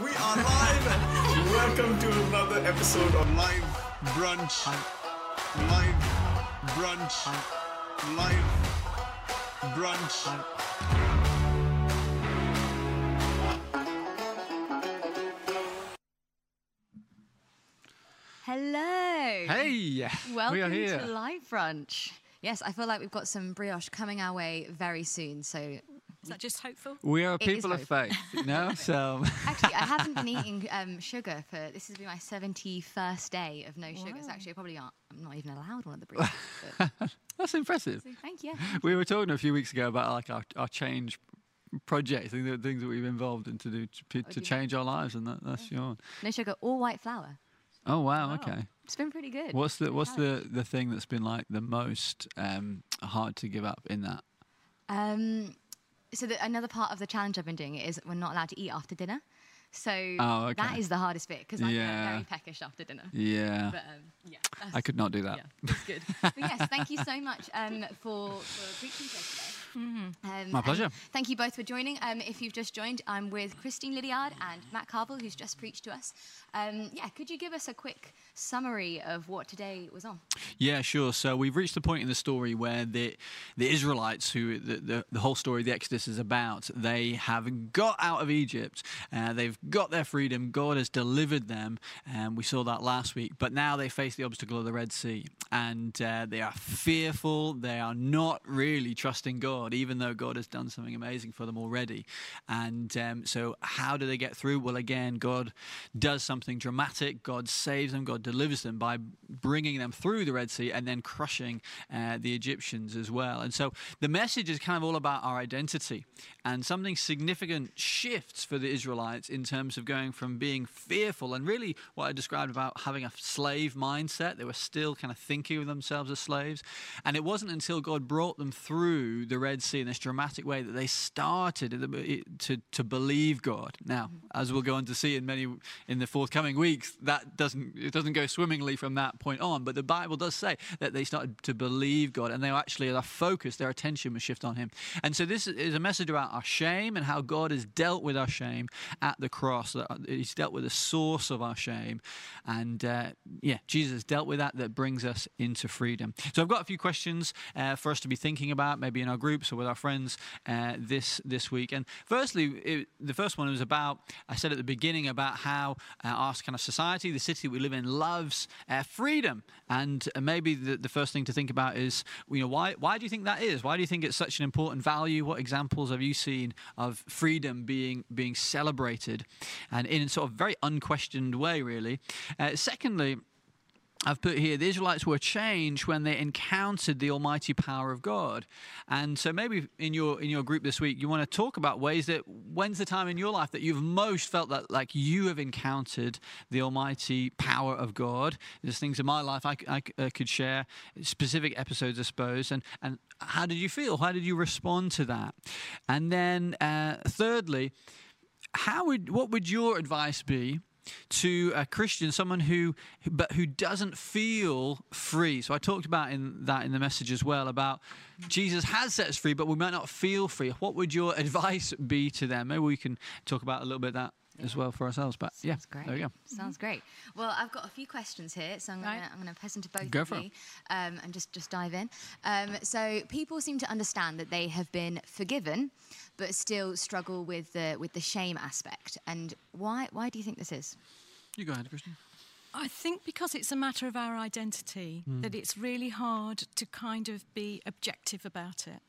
We are live. Welcome to another episode of Live Brunch. Live Brunch. Live Brunch. Hello. Hey, Welcome we are here. to Live Brunch. Yes, I feel like we've got some brioche coming our way very soon. So, Is that just hopeful? we are It is people of hope. faith, you know. So actually, I haven't been eating um, sugar for this has been my 71st day of no sugar. So, actually, I probably aren't, I'm not even allowed one of the brioche. that's impressive. so thank you. We were talking a few weeks ago about like our, our change projects, and the things that we've involved in to do to, to change our lives, and that, that's your. No sugar, all white flour. Oh wow, okay. It's been pretty good. What's the what's the the thing that's been like the most um, hard to give up in that? Um, so the, another part of the challenge I've been doing is we're not allowed to eat after dinner. So Oh, okay. is the hardest bit because I'm Yeah. very peckish after dinner. Yeah, But um, yeah, I could not do that. Yeah, that's good. but yes, thank you so much um, for, for preaching to today. Um, My pleasure. Thank you both for joining. Um, if you've just joined, I'm with Christine Lydiard and Matt Carville, who's just preached to us. Um, yeah, could you give us a quick summary of what today was on? Yeah, sure. So we've reached the point in the story where the the Israelites, who the, the, the whole story of the Exodus is about, they have got out of Egypt. Uh, they've got their freedom. God has delivered them, and we saw that last week. But now they face the obstacle of the Red Sea, and uh, they are fearful. They are not really trusting God, even though God has done something amazing for them already. And um, so, how do they get through? Well, again, God does something dramatic. God saves them. God delivers them by bringing them through the Red Sea and then crushing uh, the Egyptians as well. And so, the message is kind of all about our identity. And something significant shifts for the Israelites in terms of going from being fearful and really what I described about having a slave mindset. They were still kind of thinking of themselves as slaves. And it wasn't until God brought them through the Red Sea in this dramatic way that they started to, to believe God. Now, as we'll go on to see in many in the forthcoming weeks, that doesn't it doesn't go swimmingly from that point on. But the Bible does say that they started to believe God, and they actually their focus, their attention was shifted on Him. And so this is a message about our shame and how God has dealt with our shame at the cross. That He's dealt with the source of our shame, and uh, yeah, Jesus dealt with that. That brings us into freedom. So I've got a few questions uh, for us to be thinking about, maybe in our groups or with our friends uh, this this week. And firstly, it, the first one was about I said at the beginning about how uh, our kind of society, the city we live in, loves uh, freedom. And maybe the, the first thing to think about is, you know, why why do you think that is? Why do you think it's such an important value? What examples have you seen of freedom being being celebrated, and in a sort of very unquestioned way, really? Uh, secondly. I've put here the Israelites were changed when they encountered the almighty power of God. And so maybe in your in your group this week you want to talk about ways that when's the time in your life that you've most felt that like you have encountered the almighty power of God. There's things in my life I uh, could share specific episodes I suppose and and how did you feel? How did you respond to that? And then uh, thirdly, how would what would your advice be to a Christian, someone who but who doesn't feel free? So I talked about in that in the message as well about Jesus has set us free, but we might not feel free. What would your advice be to them? Maybe we can talk about a little bit of that as well for ourselves. But yeah, Sounds great. there we go. Sounds great. Well, I've got a few questions here, so I'm Right. gonna I'm gonna press into both Go of for it. you um, and just just dive in. Um, so people seem to understand that they have been forgiven, but still struggle with the with the shame aspect. And why why do you think this is? You go ahead, Christine. I think because it's a matter of our identity that it's really hard to kind of be objective about it.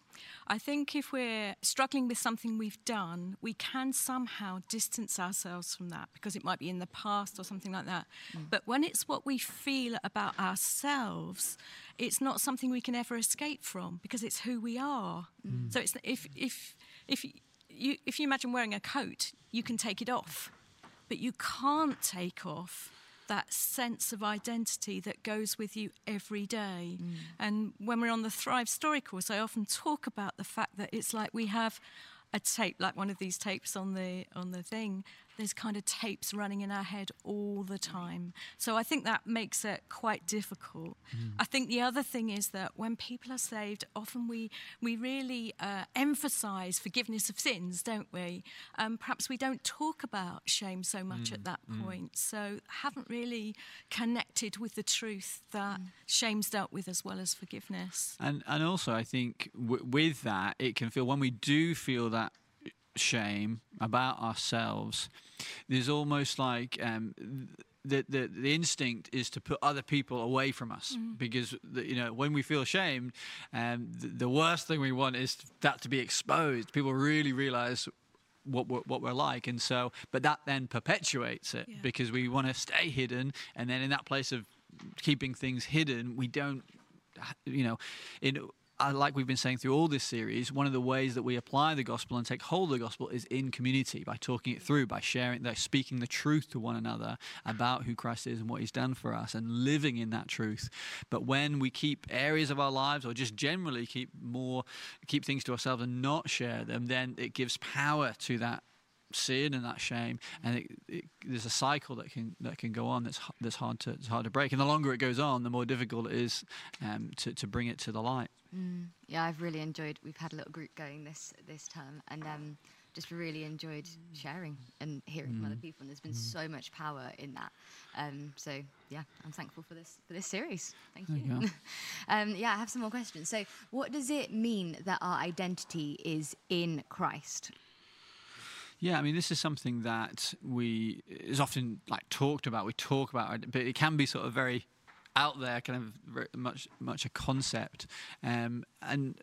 I think if we're struggling with something we've done, we can somehow distance ourselves from that because it might be in the past or something like that. Mm. But when it's what we feel about ourselves, it's not something we can ever escape from because it's who we are. Mm. So it's if if if you if you imagine wearing a coat, you can take it off but you can't take off that sense of identity that goes with you every day. Mm. And when we're on the Thrive Story course, I often talk about the fact that it's like we have a tape, like one of these tapes on the on the thing, there's kind of tapes running in our head all the time. So I think that makes it quite difficult. Mm. I think the other thing is that when people are saved, often we, we really uh, emphasize forgiveness of sins, don't we? Um, perhaps we don't talk about shame so much mm. at that mm. point. So haven't really connected with the truth that mm. shame's dealt with as well as forgiveness. And, and also, I think w- with that, it can feel when we do feel that shame about ourselves, there's almost like um, the, the the instinct is to put other people away from us mm. because the, you know when we feel ashamed, um, the, the, worst thing we want is that to be exposed. People really realize. What we're, what we're like, and so, but that then perpetuates it yeah. because we want to stay hidden, and then in that place of keeping things hidden, we don't, you know, in like we've been saying through all this series, one of the ways that we apply the gospel and take hold of the gospel is in community by talking it through, by sharing, by speaking the truth to one another about who Christ is and what He's done for us, and living in that truth. But when we keep areas of our lives, or just generally keep more, keep things to ourselves and not share them, then it gives power to that sin and that shame, and it, it, there's a cycle that can that can go on that's that's hard to it's hard to break. And the longer it goes on, the more difficult it is um, to to bring it to the light. Mm, yeah, I've really enjoyed. We've had a little group going this this term, and um, just really enjoyed sharing and hearing mm. from other mm. people. And there's been mm. so much power in that. Um, so yeah, I'm thankful for this for this series. Thank you. you um, yeah, I have some more questions. So, what does it mean that our identity is in Christ? Yeah, I mean, this is something that we is often like talked about. We talk about it, but it can be sort of very out there, kind of much much a concept. Um, and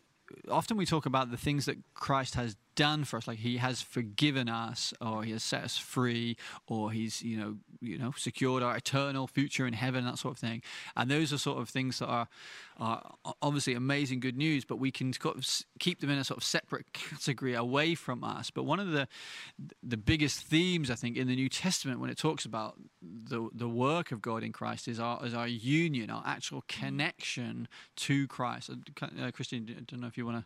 often we talk about the things that Christ has done for us. Like he has forgiven us or he has set us free or he's you know you know secured our eternal future in heaven that sort of thing. And those are sort of things that are, are obviously amazing good news but we can sort of keep them in a sort of separate category away from us. But one of the the biggest themes i think in the new testament when it talks about the the work of god in christ is our is our union our actual connection to christ. Uh, Christine i don't know if you want to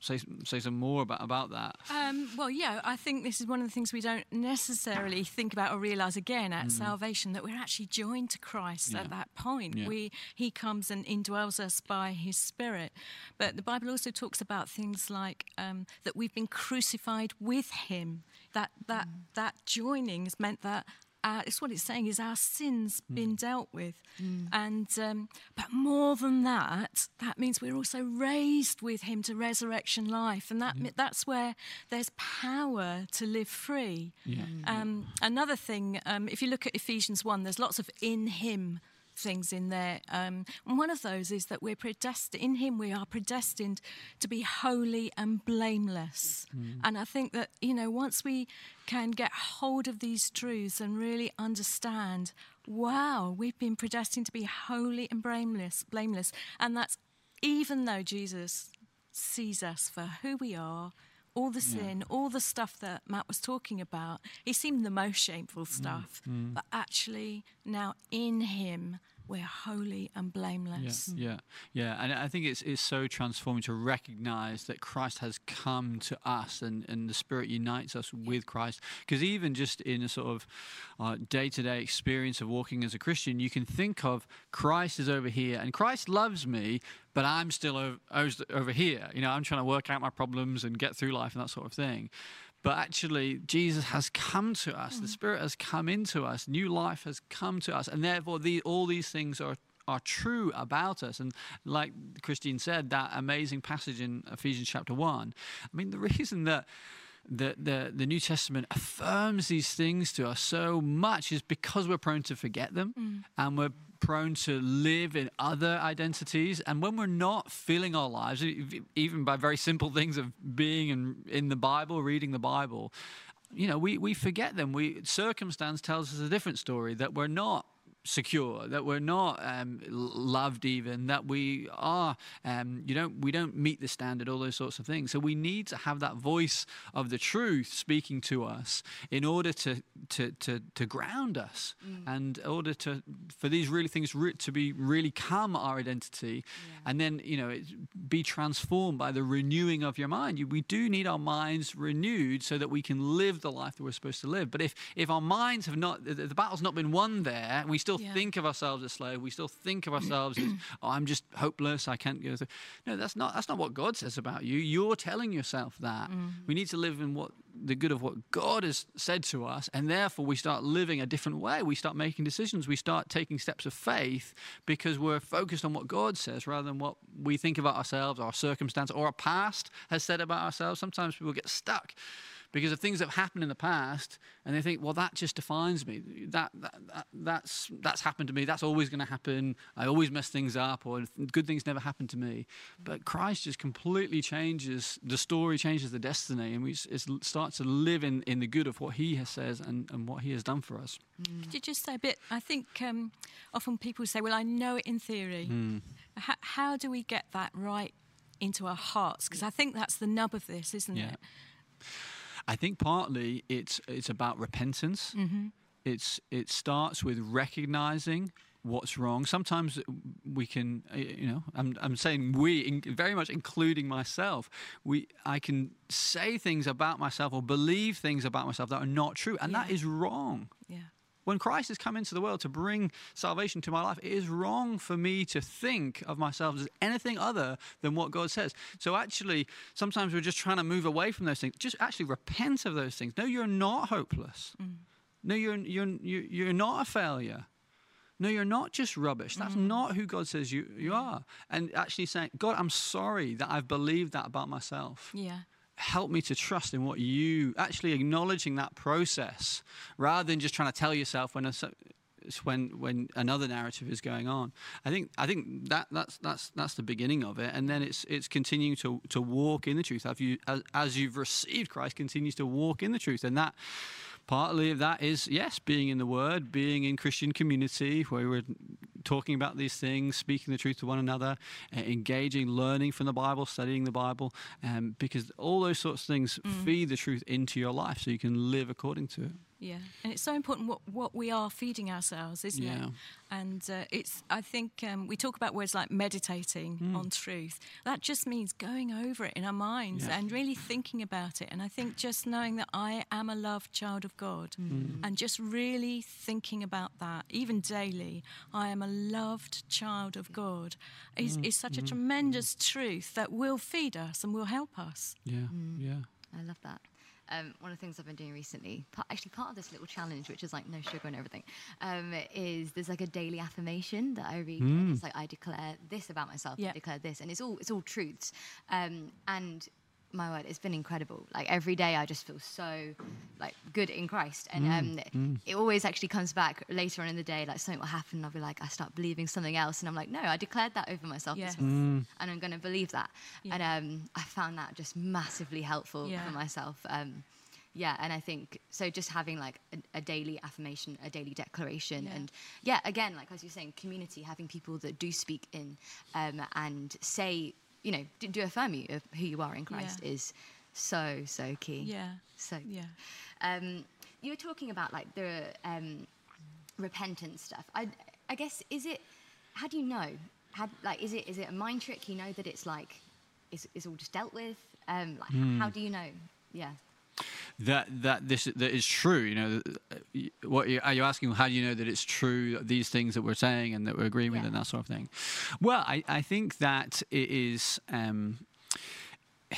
say say some more about about that? Um, well, yeah, I think this is one of the things we don't necessarily think about or realise again at mm. salvation that we're actually joined to Christ yeah. at that point. Yeah. We He comes and indwells us by His Spirit. But the Bible also talks about things like um, that we've been crucified with Him. That that mm. that joining has meant that uh, it's what it's saying is our sins mm. been dealt with, mm. and um, but more than that, that means we're also raised with Him to resurrection life, and that yeah. that's where there's power to live free. Yeah. Um, another thing, um, if you look at Ephesians one, there's lots of in Him things in there. Um, and one of those is that we're predestined, in Him, we are predestined to be holy and blameless. Mm. And I think that, you know, once we can get hold of these truths and really understand, wow, we've been predestined to be holy and blameless, blameless. And that's even though Jesus sees us for who we are all the sin, yeah. all the stuff that Matt was talking about. He seemed the most shameful mm, stuff, mm, mm. but actually now in him we're holy and blameless. Yeah, yeah, yeah. And I think it's, it's so transforming to recognize that Christ has come to us and, and the Spirit unites us with Christ. Because even just in a sort of day to day experience of walking as a Christian, you can think of Christ is over here and Christ loves me, but I'm still over, over here. You know, I'm trying to work out my problems and get through life and that sort of thing. But actually, Jesus has come to us. Mm. The Spirit has come into us. New life has come to us. And therefore, the, all these things are, are true about us. And like Christine said, that amazing passage in Ephesians chapter 1, I mean, the reason that the, the, the New Testament affirms these things to us so much is because we're prone to forget them mm. and we're prone to live in other identities. And when we're not filling our lives, even by very simple things of being in, in the Bible, reading the Bible, you know, we, we forget them. We circumstance tells us a different story that we're not secure, that we're not um, loved, even that we are, um, you don't, we don't meet the standard, all those sorts of things. So we need to have that voice of the truth speaking to us in order to to to, to ground us, mm. and in order to for these really things re- to be really come our identity, yeah. and then you know be transformed by the renewing of your mind. You, we do need our minds renewed so that we can live the life that we're supposed to live. But if if our minds have not, the, the battle's not been won there, we still yeah. think of ourselves as slave. We still think of ourselves as, oh, I'm just hopeless. I can't go through. No, that's not. That's not what God says about you. You're telling yourself that. Mm. We need to live in what the good of what God has said to us, and therefore we start living a different way. We start making decisions. We start taking steps of faith because we're focused on what God says rather than what we think about ourselves, our circumstance, or our past has said about ourselves. Sometimes people get stuck because of things that have happened in the past and they think well that just defines me. That, that, that that's that's happened to me. That's always going to happen. I always mess things up or good things never happen to me. But christ just completely changes the story changes the destiny and we start to live in, in the good of what he has says and, and what he has done for us. Mm. could you just say a bit i think um, often people say well i know it in theory. Mm. H- how do we get that right into our hearts? Because i think that's the nub of this isn't yeah. it I think partly it's it's about repentance. Mm-hmm. It's it starts with recognizing what's wrong. Sometimes we can, you know, I'm, I'm saying we, very much including myself, we, I can say things about myself or believe things about myself that are not true, and yeah. that is wrong. Yeah. When Christ has come into the world to bring salvation to my life, it is wrong for me to think of myself as anything other than what God says. So actually, sometimes we're just trying to move away from those things. Just actually repent of those things. No, you're not hopeless. Mm. No, you're, you're, you're not a failure. No, you're not just rubbish. That's mm. not who God says you, you are. And actually saying, God, I'm sorry that I've believed that about myself. Yeah help me to trust in what you actually acknowledging that process rather than just trying to tell yourself when a, when when another narrative is going on. I think I think that that's that's that's the beginning of it, and then it's it's continuing to to walk in the truth. As you as, as you've received Christ, continues to walk in the truth, and that partly of that is yes being in the word being in christian community where we're talking about these things speaking the truth to one another uh, engaging learning from the bible studying the bible um, because all those sorts of things mm. feed the truth into your life so you can live according to it yeah, and it's so important what, what we are feeding ourselves, isn't yeah. it? And uh, it's, I think um, we talk about words like meditating mm. on truth. That just means going over it in our minds yeah. and really thinking about it. And I think just knowing that I am a loved child of God mm. and just really thinking about that, even daily, I am a loved child of God, is, mm. is such a mm. tremendous truth that will feed us and will help us. Yeah, mm. yeah. I love that. Um, one of the things I've been doing recently, part, actually part of this little challenge, which is like no sugar and everything, um, is there's like a daily affirmation that I read. Mm. It's like I declare this about myself. Yep. I declare this, and it's all it's all truths. Um, and my word, it's been incredible. Like every day, I just feel so like good in Christ, and mm, um, mm. it always actually comes back later on in the day. Like something will happen, and I'll be like, I start believing something else, and I'm like, no, I declared that over myself, yeah. mm. and I'm going to believe that. Yeah. And um, I found that just massively helpful yeah. for myself. Um, yeah and i think so just having like a, a daily affirmation a daily declaration yeah. and yeah again like as you're saying community having people that do speak in um, and say you know, do, do affirm you of who you are in Christ yeah. is so so key. Yeah. So yeah. Um, you were talking about like the um, repentance stuff. I I guess is it? How do you know? How like is it is it a mind trick? You know that it's like is is all just dealt with. Um, like, mm. How do you know? Yeah that that this that is true. You know, what are you asking? How do you know that it's true? These things that we're saying and that we're agreeing yeah. with and that sort of thing. Well, I, I think that it is. Um,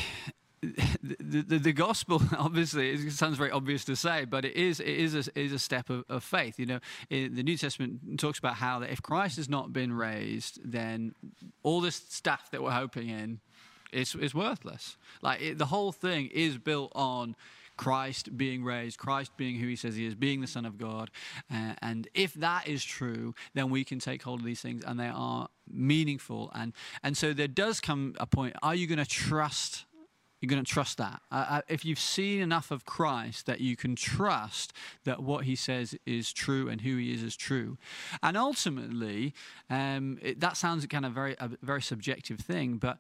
the, the, the, gospel obviously it sounds very obvious to say but it is it is a, is a step of, of faith you know the new testament talks about how that if christ has not been raised then all this stuff that we're hoping in is, is worthless like it, the whole thing is built on Christ being raised, Christ being who he says he is, being the Son of God. Uh, and if that is true, then we can take hold of these things and they are meaningful. And, and so there does come a point are you going to trust you're going to trust that. Uh, uh, if you've seen enough of Christ that you can trust that what he says is true and who he is is true. And ultimately, um, it, that sounds kind of very, a very subjective thing, but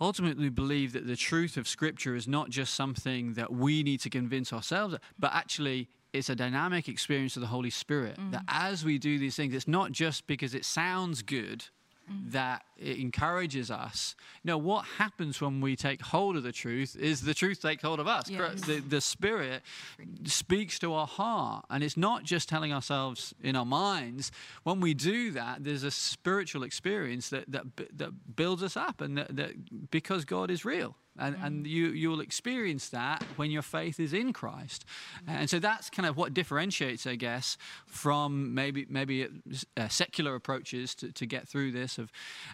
ultimately believe that the truth of Scripture is not just something that we need to convince ourselves, but actually it's a dynamic experience of the Holy Spirit. Mm. That as we do these things, it's not just because it sounds good that it encourages us. No, what happens when we take hold of the truth is the truth take hold of us. Yes. The, the Spirit speaks to our heart, and it's not just telling ourselves in our minds. When we do that, there's a spiritual experience that that, that builds us up, and that, that because God is real and, mm. and you you'll experience that when your faith is in Christ, mm. and so that's kind of what differentiates, I guess, from maybe maybe uh, secular approaches to, to get through this. Of,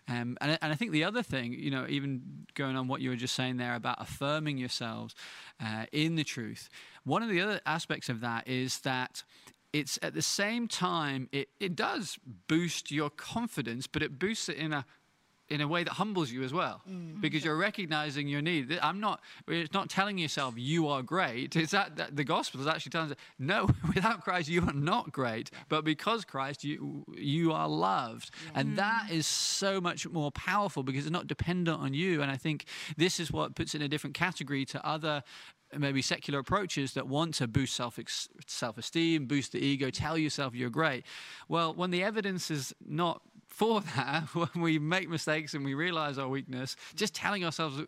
um, and and I think the other thing, you know, even going on what you were just saying there about affirming yourselves uh, in the truth, one of the other aspects of that is that it's at the same time it, it does boost your confidence but it boosts it in a in a way that humbles you as well mm. because you're recognizing your need i'm not it's not telling yourself you are great it's that, that the gospel is actually telling us no without christ you are not great but because christ you you are loved yeah. and that mm. is so much more powerful because it's not dependent on you and i think this is what puts it in a different category to other maybe secular approaches that want to boost self self esteem, boost the ego, tell yourself you're great. Well, when the evidence is not for that, when we make mistakes and we realize our weakness, just telling ourselves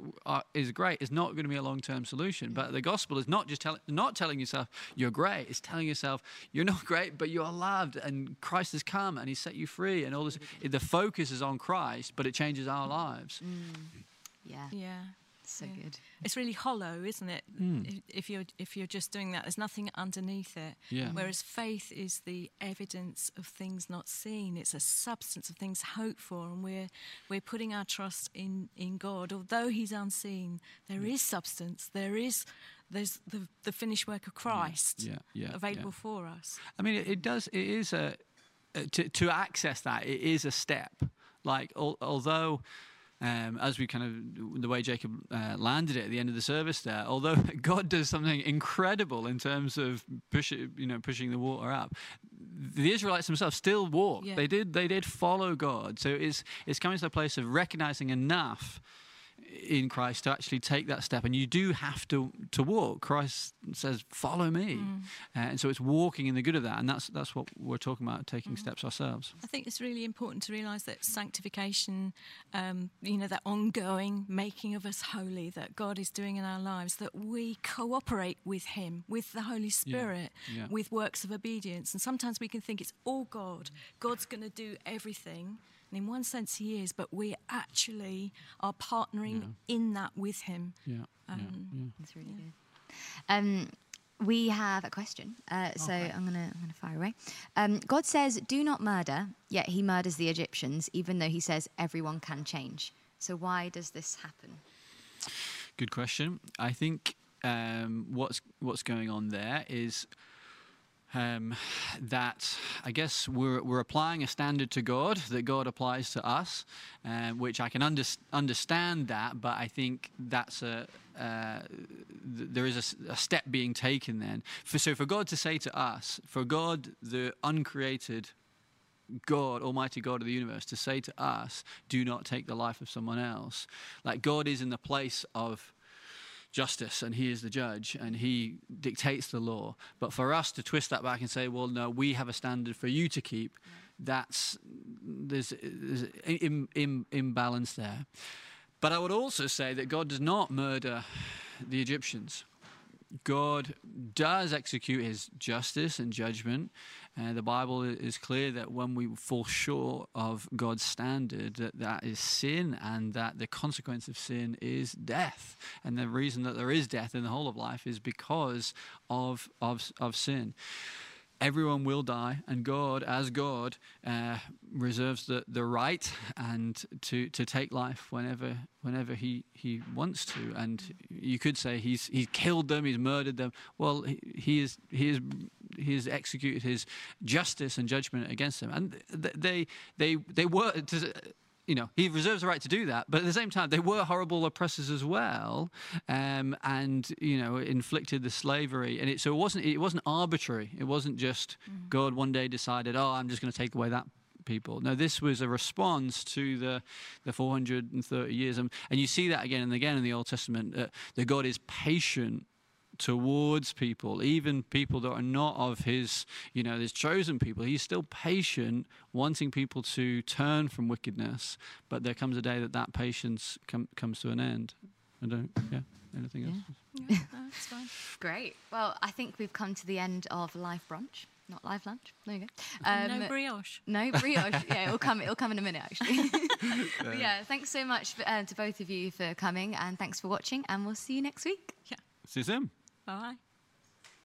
is great is not going to be a long term solution. But the gospel is not just tell, not telling yourself you're great, it's telling yourself you're not great, but you're loved and Christ has come and He set you free. And all this, the focus is on Christ, but it changes our lives. Mm. Yeah. Yeah so yeah. good. It's really hollow, isn't it? Mm. If, if, you're if you're just doing that, there's nothing underneath it. Yeah. Whereas faith is the evidence of things not seen. It's a substance of things hoped for, and we're we're putting our trust in in God. Although He's unseen, there is substance. There is there's the the finished work of Christ yeah, yeah, yeah available for us. I mean, it, it does. It is a to to access that. It is a step. Like al- although um, as we kind of the way Jacob uh, landed it at the end of the service there. Although God does something incredible in terms of pushing, you know, pushing the water up, the Israelites themselves still walked. Yeah. They did. They did follow God. So it's it's coming to a place of recognizing enough in Christ to actually take that step. And you do have to to walk. Christ says, "Follow me," mm. uh, and so it's walking in the good of that. And that's that's what we're talking about, taking mm. steps ourselves. I think it's really important to realise that sanctification, um, you know, that ongoing making of us holy that God is doing in our lives, that we cooperate with Him, with the Holy Spirit, yeah. Yeah. with works of obedience. And sometimes we can think it's all God. God's going to do everything. And in one sense, he is, but we actually are partnering yeah. in that with him. Yeah, um, yeah, that's really good. Um, we have a question, uh, so okay. I'm gonna I'm gonna fire away. Um, God says, "Do not murder," yet He murders the Egyptians, even though He says everyone can change. So why does this happen? Good question. I think um, what's what's going on there is um, that I guess we're, we're applying a standard to God that God applies to us, uh, which I can under, understand that, but I think that's a uh, th- there is a, a, step being taken then. For, so for God to say to us, for God, the uncreated God, Almighty God of the universe, to say to us, do not take the life of someone else, like God is in the place of justice and he is the judge and he dictates the law. But for us to twist that back and say, well, no, we have a standard for you to keep, that's there's, there's Im, Im, imbalance there. But I would also say that God does not murder the Egyptians. God does execute his justice and judgment. Uh, the Bible is clear that when we fall short of God's standard, that that is sin and that the consequence of sin is death. And the reason that there is death in the whole of life is because of, of, of sin everyone will die, and God, as God, uh, reserves the, the right and to, to take life whenever whenever he, he wants to. And you could say he's he's killed them, he's murdered them. Well, he, is he is he has executed his justice and judgment against them, and they they they were. To, you know, he reserves the right to do that. But at the same time, they were horrible oppressors as well, um, and you know, inflicted the slavery. And it, so it wasn't it wasn't arbitrary. It wasn't just God one day decided, oh, I'm just going to take away that people. No, this was a response to the the 430 years, and, and you see that again and again in the Old Testament. Uh, that God is patient towards people, even people that are not of his, you know, his chosen people. He's still patient, wanting people to turn from wickedness. But there comes a day that that patience com- comes to an end. I don't, yeah, anything else? Yeah, that's fine. Great. Well, I think we've come to the end of live brunch, not live lunch. There you go. no brioche. No brioche. yeah, it'll come. It'll come in a minute, actually. Yeah. Thanks so much for, uh, to both of you for coming, and thanks for watching. And we'll see you next week. Yeah. See you soon. Bye.